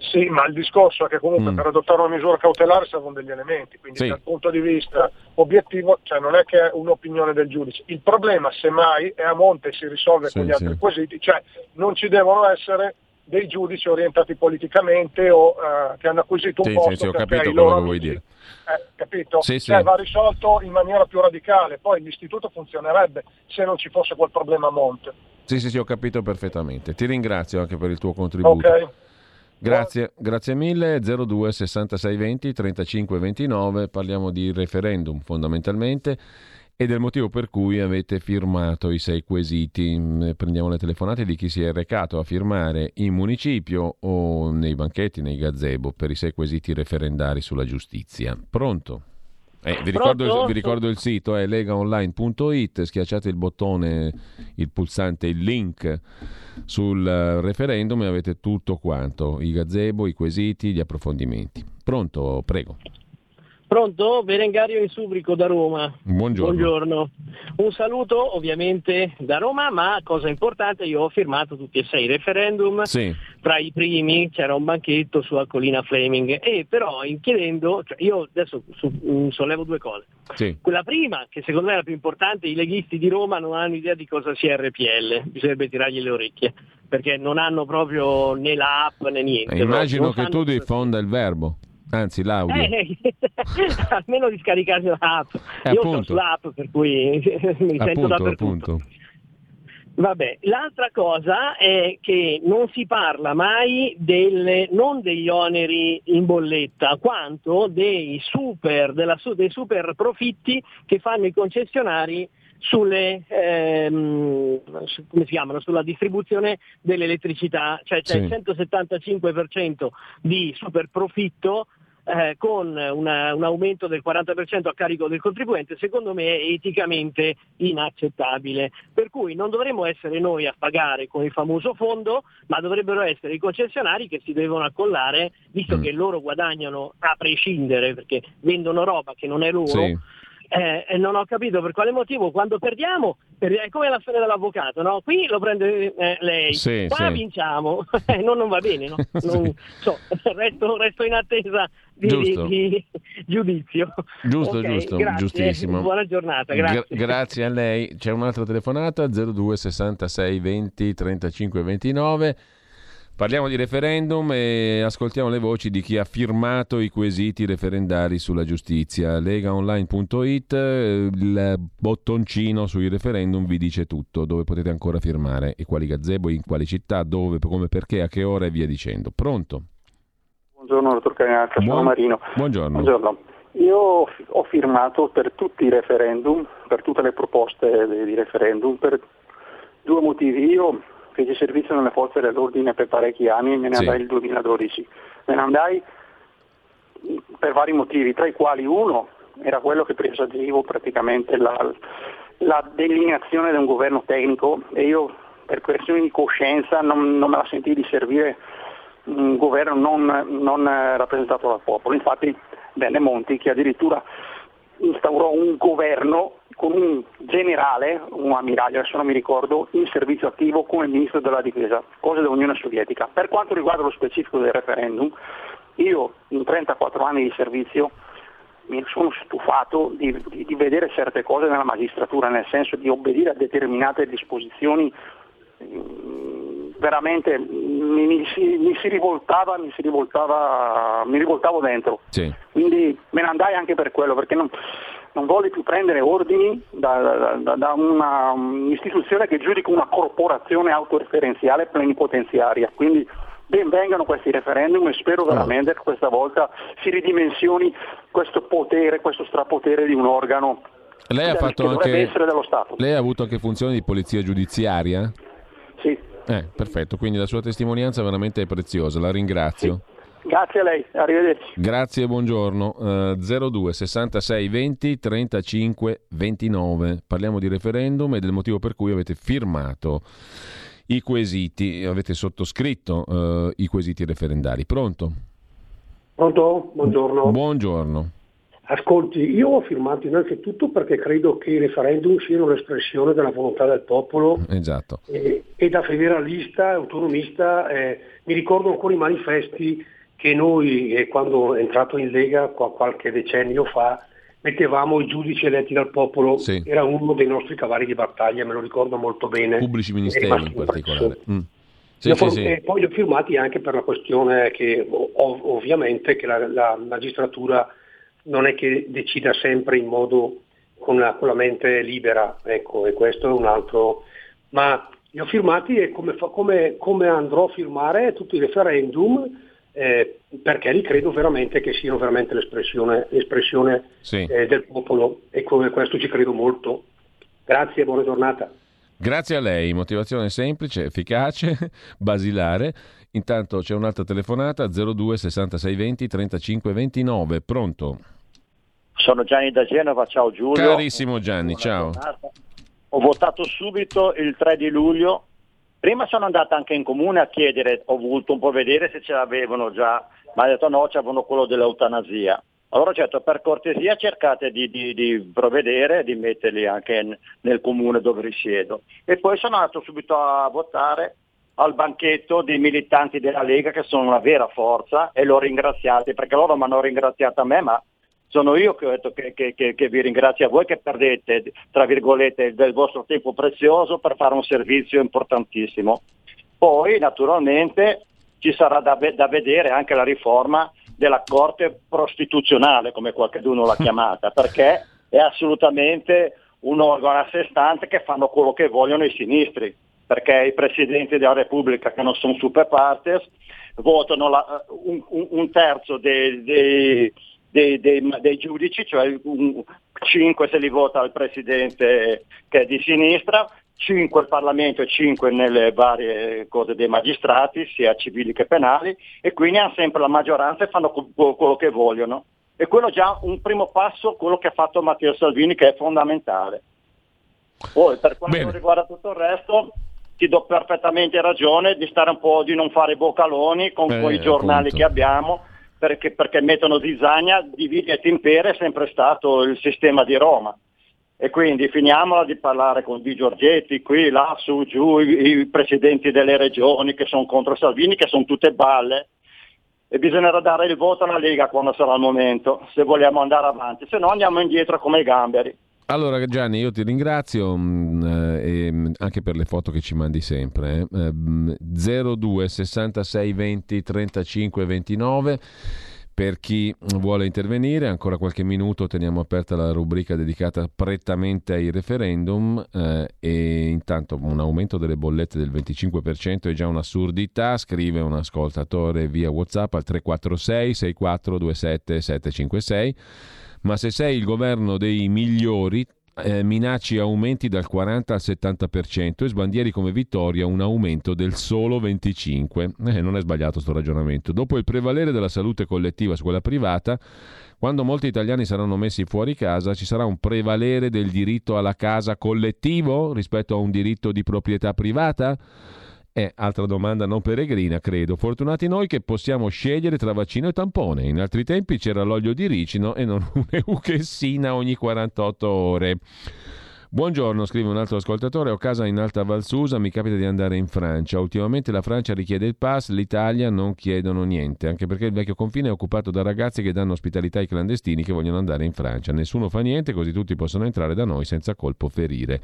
Sì, ma il discorso è che comunque mm. per adottare una misura cautelare servono degli elementi, quindi sì. dal punto di vista obiettivo cioè non è che è un'opinione del giudice. Il problema semmai è a monte e si risolve sì, con gli altri sì. quesiti, cioè non ci devono essere dei giudici orientati politicamente o uh, che hanno acquisito un sì, posto sì, sì, ho capito quello che vuoi dire. Eh, capito? Sì, cioè, va risolto in maniera più radicale, poi l'istituto funzionerebbe se non ci fosse quel problema a monte. Sì, sì, sì, ho capito perfettamente. Ti ringrazio anche per il tuo contributo. Okay. Grazie, grazie mille. 02 66 20 35 29, parliamo di referendum fondamentalmente ed è il motivo per cui avete firmato i sei quesiti. Mm, prendiamo le telefonate di chi si è recato a firmare in municipio o nei banchetti, nei gazebo, per i sei quesiti referendari sulla giustizia. Pronto? Eh, vi, ricordo vi, ricordo il, sito è legaonline.it, schiacciate il bottone, il pulsante, il link sul referendum e avete tutto quanto, i gazebo, i quesiti, gli approfondimenti. Pronto? Prego. Pronto? Berengario in Subrico da Roma. Buongiorno. Buongiorno. Un saluto ovviamente da Roma, ma cosa importante, io ho firmato tutti e sei i referendum. Sì. Tra i primi c'era un banchetto su Alcolina Fleming e però in chiedendo, cioè io adesso su, um, sollevo due cose. Sì. Quella prima, che secondo me è la più importante, i leghisti di Roma non hanno idea di cosa sia RPL, bisognerebbe tirargli le orecchie, perché non hanno proprio né l'app né niente. Eh, immagino che tu diffonda il verbo. Anzi, l'audio. Eh, <laughs> almeno di scaricarsi l'app. Eh, Io appunto. l'app, per cui <laughs> mi appunto, sento dappertutto. Appunto. Vabbè, l'altra cosa è che non si parla mai delle, non degli oneri in bolletta, quanto dei super, della, dei super profitti che fanno i concessionari sulle, ehm, come si chiamano, sulla distribuzione dell'elettricità, cioè c'è sì. il 175% di super profitto eh, con una, un aumento del 40% a carico del contribuente, secondo me è eticamente inaccettabile. Per cui non dovremmo essere noi a pagare con il famoso fondo, ma dovrebbero essere i concessionari che si devono accollare, visto mm. che loro guadagnano a prescindere, perché vendono roba che non è loro. Sì eh, e non ho capito per quale motivo quando perdiamo è come la storia dell'avvocato no? qui lo prende eh, lei sì, qua sì. vinciamo <laughs> eh, no, non va bene no? <laughs> non, so, resto, resto, in attesa di, di, di giudizio giusto okay, giusto grazie. giustissimo buona giornata grazie. Gra- grazie a lei c'è un'altra telefonata 02 66 20 35 29 Parliamo di referendum e ascoltiamo le voci di chi ha firmato i quesiti referendari sulla giustizia. Legaonline.it, il bottoncino sui referendum vi dice tutto, dove potete ancora firmare, e quali gazebo, in quali città, dove, come, perché, a che ora e via dicendo. Pronto? Buongiorno, dottor Cagnacca, sono Buon... Marino. Buongiorno. Buongiorno. Io ho firmato per tutti i referendum, per tutte le proposte di referendum, per due motivi. Io feci servizio nelle forze dell'ordine per parecchi anni e me ne sì. andai nel 2012. Me ne andai per vari motivi, tra i quali uno era quello che presagivo praticamente la, la delineazione di un governo tecnico e io per questioni di coscienza non, non me la sentii di servire un governo non, non rappresentato dal popolo. Infatti venne Monti che addirittura instaurò un governo con un generale, un ammiraglio, adesso non mi ricordo, in servizio attivo come ministro della difesa, cosa dell'Unione Sovietica. Per quanto riguarda lo specifico del referendum, io in 34 anni di servizio mi sono stufato di, di, di vedere certe cose nella magistratura, nel senso di obbedire a determinate disposizioni mm, veramente mi, mi, si, mi, si, rivoltava, mi si rivoltava, mi rivoltavo dentro. Sì. Quindi me ne andai anche per quello, perché non, non volle più prendere ordini da, da, da una, un'istituzione che giudica una corporazione autoreferenziale plenipotenziaria. Quindi ben vengano questi referendum e spero veramente che questa volta si ridimensioni questo potere, questo strapotere di un organo lei ha, fatto anche, dello Stato. lei ha avuto anche funzione di polizia giudiziaria? Sì. Eh, perfetto, quindi la sua testimonianza veramente è preziosa, la ringrazio. Sì. Grazie a lei, arrivederci. Grazie, buongiorno. Uh, 02 66 20 35 29. Parliamo di referendum e del motivo per cui avete firmato i quesiti, avete sottoscritto uh, i quesiti referendari. Pronto? Pronto? Buongiorno. Buongiorno. Ascolti, io ho firmato innanzitutto perché credo che i referendum siano l'espressione della volontà del popolo esatto. e, e, da federalista, autonomista, eh, mi ricordo ancora i manifesti che noi eh, quando è entrato in Lega qualche decennio fa mettevamo i giudici eletti dal popolo, sì. era uno dei nostri cavalli di battaglia, me lo ricordo molto bene. Pubblici ministeri in particolare. Mm. Sì, sì, sì. E poi li ho firmati anche per la questione che ov- ovviamente che la, la, magistratura non è che decida sempre in modo con la, con la mente libera, ecco, e questo è un altro. Ma li ho firmati e come, fa, come, come andrò a firmare tutti i referendum eh, perché li credo veramente che siano veramente l'espressione, l'espressione sì. eh, del popolo e come questo ci credo molto. Grazie e buona giornata. Grazie a lei, motivazione semplice, efficace, <laughs> basilare. Intanto c'è un'altra telefonata 02 66 20 35 29. Pronto? Sono Gianni da Genova, ciao Giulio. Carissimo Gianni, ciao. Giornata. Ho votato subito il 3 di luglio Prima sono andata anche in comune a chiedere, ho voluto un po' vedere se ce l'avevano già, ma ha detto no, c'avevano quello dell'eutanasia. Allora ho detto per cortesia cercate di, di, di, provvedere, di metterli anche nel comune dove risiedo. E poi sono andato subito a votare al banchetto dei militanti della Lega che sono una vera forza e l'ho ringraziati perché loro mi hanno ringraziato a me, ma sono io che ho detto che, che, che, che, vi ringrazio a voi che perdete, tra virgolette, del vostro tempo prezioso per fare un servizio importantissimo. Poi, naturalmente, ci sarà da, da vedere anche la riforma della Corte prostituzionale, come qualcuno l'ha <laughs> chiamata, perché è assolutamente un organo a sé stante che fanno quello che vogliono i sinistri, perché i presidenti della Repubblica, che non sono super partes, votano la, un, un, terzo dei, dei dei, dei, dei giudici, cioè 5 se li vota il presidente che è di sinistra, 5 il Parlamento e 5 nelle varie cose dei magistrati, sia civili che penali, e quindi hanno sempre la maggioranza e fanno quello che vogliono. E quello è già un primo passo, quello che ha fatto Matteo Salvini, che è fondamentale. Poi per quanto Bene. riguarda tutto il resto, ti do perfettamente ragione di stare un po' di non fare boccaloni con eh, quei giornali appunto. che abbiamo perché, perché mettono zizzania, dividi et impera è sempre stato il sistema di Roma. E quindi finiamola di parlare con Di Giorgetti, qui, là, su, giù, i, i presidenti delle regioni che sono contro Salvini, che sono tutte balle. E bisognerà dare il voto alla Lega quando sarà il momento, se vogliamo andare avanti, se no andiamo indietro come i gamberi. Allora Gianni, io ti ringrazio mh, eh, anche per le foto che ci mandi sempre. Eh. 02 66 20 35 29 per chi vuole intervenire, ancora qualche minuto teniamo aperta la rubrica dedicata prettamente ai referendum eh, e intanto un aumento delle bollette del 25% è già un'assurdità, scrive un ascoltatore via Whatsapp al 346 6427 756 ma se sei il governo dei migliori eh, minacci aumenti dal 40 al 70% e sbandieri come vittoria un aumento del solo 25%. Eh, non è sbagliato questo ragionamento. Dopo il prevalere della salute collettiva su quella privata, quando molti italiani saranno messi fuori casa, ci sarà un prevalere del diritto alla casa collettivo rispetto a un diritto di proprietà privata? È altra domanda non peregrina, credo. Fortunati noi che possiamo scegliere tra vaccino e tampone. In altri tempi c'era l'olio di ricino e non <laughs> un'euchessina ogni 48 ore. Buongiorno, scrive un altro ascoltatore, ho casa in Alta Valsusa, mi capita di andare in Francia. Ultimamente la Francia richiede il pass, l'Italia non chiedono niente, anche perché il vecchio confine è occupato da ragazzi che danno ospitalità ai clandestini che vogliono andare in Francia. Nessuno fa niente, così tutti possono entrare da noi senza colpo ferire.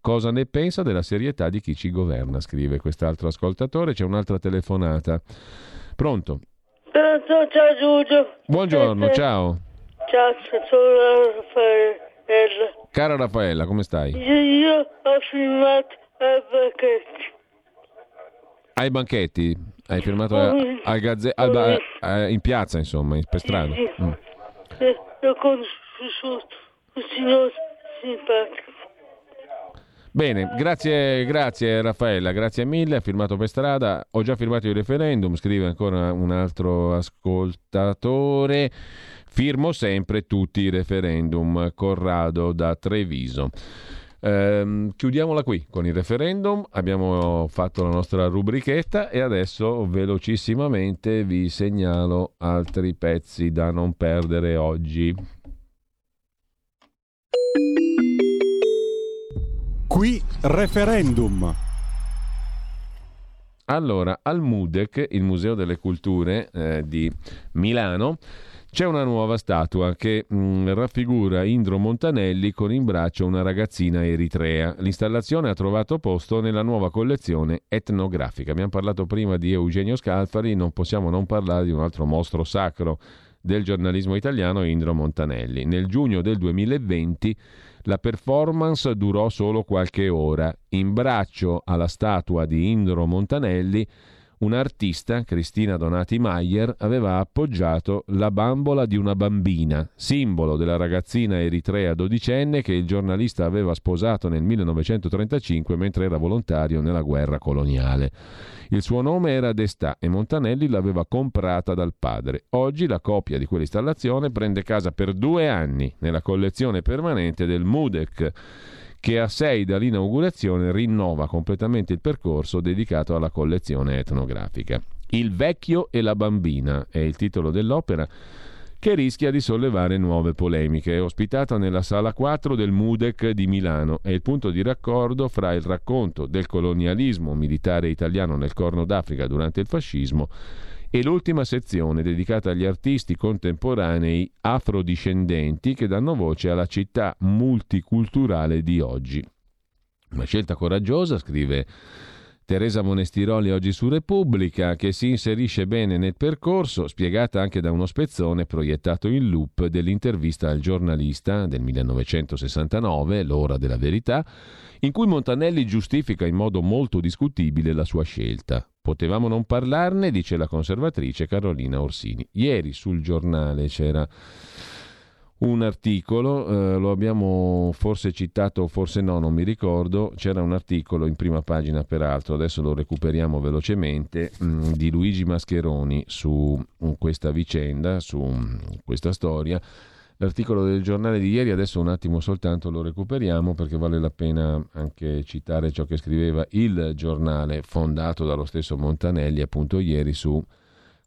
Cosa ne pensa della serietà di chi ci governa? Scrive quest'altro ascoltatore. C'è un'altra telefonata. Pronto? Pronto, ciao Giulio. Buongiorno, eh, ciao. Ciao, sono Raffaella. Cara Raffaella, come stai? Io ho firmato ai banchetti. Ai banchetti? Hai firmato al, al gazze- al ba- eh, in piazza, insomma, per strada? Sì, sì. Mm. Eh, ho conosciuto un signore simpatico. Bene, grazie, grazie Raffaella, grazie mille, ha firmato per strada, ho già firmato il referendum, scrive ancora un altro ascoltatore, firmo sempre tutti i referendum, Corrado da Treviso. Ehm, chiudiamola qui con il referendum, abbiamo fatto la nostra rubrichetta e adesso velocissimamente vi segnalo altri pezzi da non perdere oggi. Qui referendum. Allora, al MUDEC, il Museo delle Culture eh, di Milano, c'è una nuova statua che mh, mm, raffigura Indro Montanelli con in braccio una ragazzina eritrea. L'installazione ha trovato posto nella nuova collezione etnografica. Abbiamo parlato prima di Eugenio Scalfari, non possiamo non parlare di un altro mostro sacro del giornalismo italiano, Indro Montanelli. Nel giugno del 2020 la performance durò solo qualche ora. In braccio alla statua di Indro Montanelli, un artista, Cristina Donati Mayer, aveva appoggiato la bambola di una bambina, simbolo della ragazzina eritrea dodicenne che il giornalista aveva sposato nel 1935 mentre era volontario nella guerra coloniale. Il suo nome era Destà e Montanelli l'aveva comprata dal padre. Oggi la copia di quell'installazione prende casa per due anni nella collezione permanente del MUDEC che a sei dall'inaugurazione rinnova completamente il percorso dedicato alla collezione etnografica. Il vecchio e la bambina è il titolo dell'opera che rischia di sollevare nuove polemiche. È ospitata nella sala 4 del MUDEC di Milano. È il punto di raccordo fra il racconto del colonialismo militare italiano nel Corno d'Africa durante il fascismo e l'ultima sezione dedicata agli artisti contemporanei afrodiscendenti che danno voce alla città multiculturale di oggi. Una scelta coraggiosa, scrive Teresa Monestiroli oggi su Repubblica, che si inserisce bene nel percorso, spiegata anche da uno spezzone proiettato in loop dell'intervista al giornalista del 1969, L'ora della verità, in cui Montanelli giustifica in modo molto discutibile la sua scelta. Potevamo non parlarne, dice la conservatrice Carolina Orsini. Ieri sul giornale c'era un articolo, eh, lo abbiamo forse citato, forse no, non mi ricordo, c'era un articolo in prima pagina peraltro, adesso lo recuperiamo velocemente, mh, mm, di Luigi Mascheroni su mm, questa vicenda, su mm, questa storia. L'articolo del giornale di ieri, adesso un attimo soltanto lo recuperiamo perché vale la pena anche citare ciò che scriveva il giornale fondato dallo stesso Montanelli appunto ieri su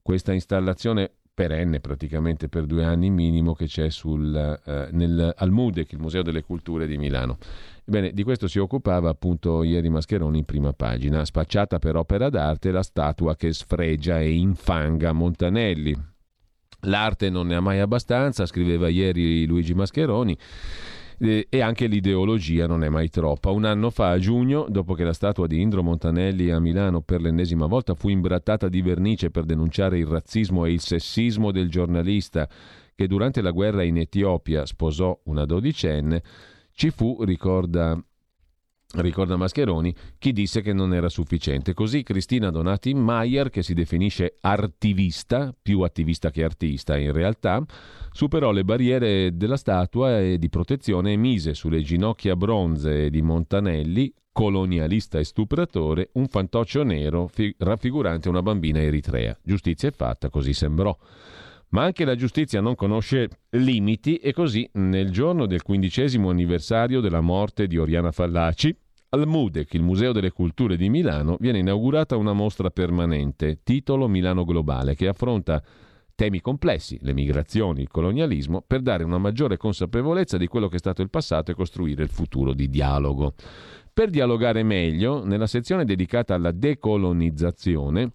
questa installazione perenne praticamente per due anni minimo che c'è sul, eh, nel, al MUDEC, il Museo delle Culture di Milano. Ebbene, di questo si occupava appunto ieri Mascheroni in prima pagina. Spacciata per opera d'arte la statua che sfregia e infanga Montanelli. L'arte non ne ha mai abbastanza, scriveva ieri Luigi Mascheroni. Eh, e anche l'ideologia non è mai troppa. Un anno fa, a giugno, dopo che la statua di Indro Montanelli a Milano per l'ennesima volta fu imbrattata di vernice per denunciare il razzismo e il sessismo del giornalista che durante la guerra in Etiopia sposò una dodicenne, ci fu, ricorda ricorda Mascheroni, chi disse che non era sufficiente. Così Cristina Donati Maier, che si definisce artivista, più attivista che artista in realtà, superò le barriere della statua e di protezione e mise sulle ginocchia bronze di Montanelli, colonialista e stupratore, un fantoccio nero fi- raffigurante una bambina eritrea. Giustizia è fatta, così sembrò. Ma anche la giustizia non conosce limiti e così, nel giorno del quindicesimo anniversario della morte di Oriana Fallaci, al MUDEC, il Museo delle Culture di Milano, viene inaugurata una mostra permanente, titolo Milano Globale, che affronta temi complessi, le migrazioni, il colonialismo, per dare una maggiore consapevolezza di quello che è stato il passato e costruire il futuro di dialogo. Per dialogare meglio, nella sezione dedicata alla decolonizzazione,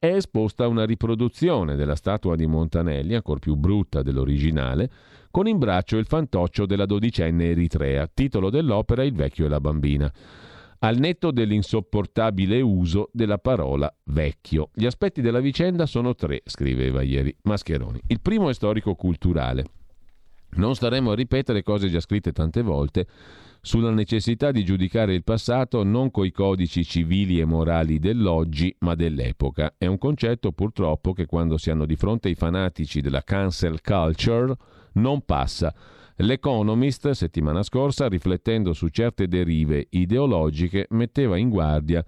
è esposta una riproduzione della statua di Montanelli, ancora più brutta dell'originale, con in braccio il fantoccio della dodicenne Eritrea, titolo dell'opera Il vecchio e la bambina al netto dell'insopportabile uso della parola vecchio. Gli aspetti della vicenda sono tre, scriveva ieri Mascheroni. Il primo è storico-culturale. Non staremo a ripetere cose già scritte tante volte sulla necessità di giudicare il passato non coi codici civili e morali dell'oggi, ma dell'epoca. È un concetto purtroppo che quando si hanno di fronte i fanatici della cancel culture non passa L'Economist, settimana scorsa, riflettendo su certe derive ideologiche, metteva in guardia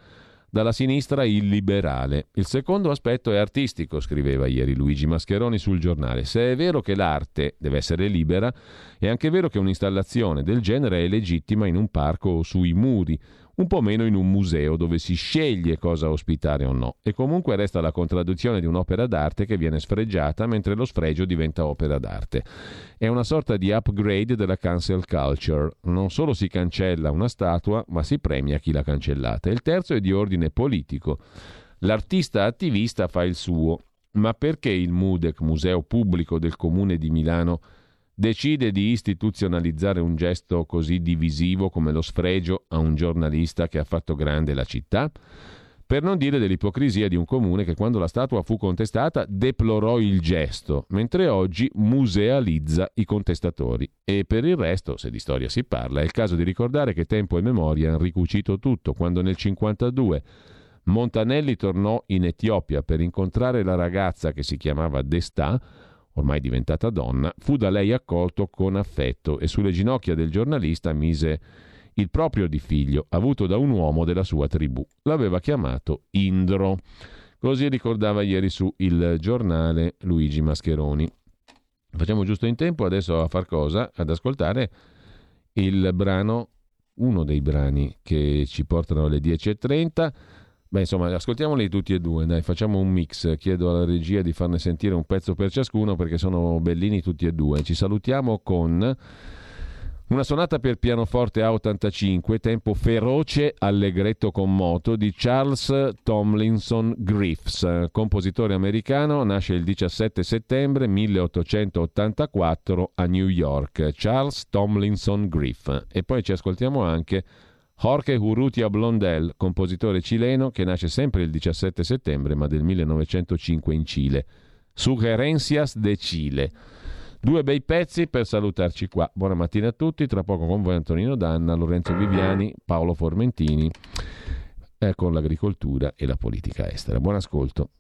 dalla sinistra il liberale. Il secondo aspetto è artistico, scriveva ieri Luigi Mascheroni sul giornale. Se è vero che l'arte deve essere libera, è anche vero che un'installazione del genere è legittima in un parco o sui muri, un po' meno in un museo dove si sceglie cosa ospitare o no. E comunque resta la contraddizione di un'opera d'arte che viene sfregiata mentre lo sfregio diventa opera d'arte. È una sorta di upgrade della cancel culture. Non solo si cancella una statua, ma si premia chi l'ha cancellata. Il terzo è di ordine politico. L'artista attivista fa il suo, ma perché il MUDEC, Museo Pubblico del Comune di Milano, decide di istituzionalizzare un gesto così divisivo come lo sfregio a un giornalista che ha fatto grande la città? Per non dire dell'ipocrisia di un comune che quando la statua fu contestata deplorò il gesto, mentre oggi musealizza i contestatori. E per il resto, se di storia si parla, è il caso di ricordare che tempo e memoria hanno ricucito tutto, quando nel 1952 Montanelli tornò in Etiopia per incontrare la ragazza che si chiamava Destà, ormai diventata donna, fu da lei accolto con affetto e sulle ginocchia del giornalista mise il proprio di figlio, avuto da un uomo della sua tribù. L'aveva chiamato Indro. Così ricordava ieri su il giornale Luigi Mascheroni. Facciamo giusto in tempo adesso a far cosa? Ad ascoltare il brano, uno dei brani che ci portano alle 10.30 Beh, insomma, ascoltiamoli tutti e due, dai, facciamo un mix. Chiedo alla regia di farne sentire un pezzo per ciascuno perché sono bellini tutti e due. Ci salutiamo con una sonata per pianoforte A85, tempo feroce allegretto con moto di Charles Tomlinson Griffiths, compositore americano, nasce il 17 settembre 1884 a New York. Charles Tomlinson Griff. E poi ci ascoltiamo anche Jorge Urrutia Blondel, compositore cileno che nasce sempre il 17 settembre ma del 1905 in Cile. Sugerencias de Chile. Due bei pezzi per salutarci qua. Buona mattina a tutti, tra poco con voi Antonino Danna, Lorenzo Viviani, Paolo Formentini eh, con l'agricoltura e la politica estera. Buon ascolto.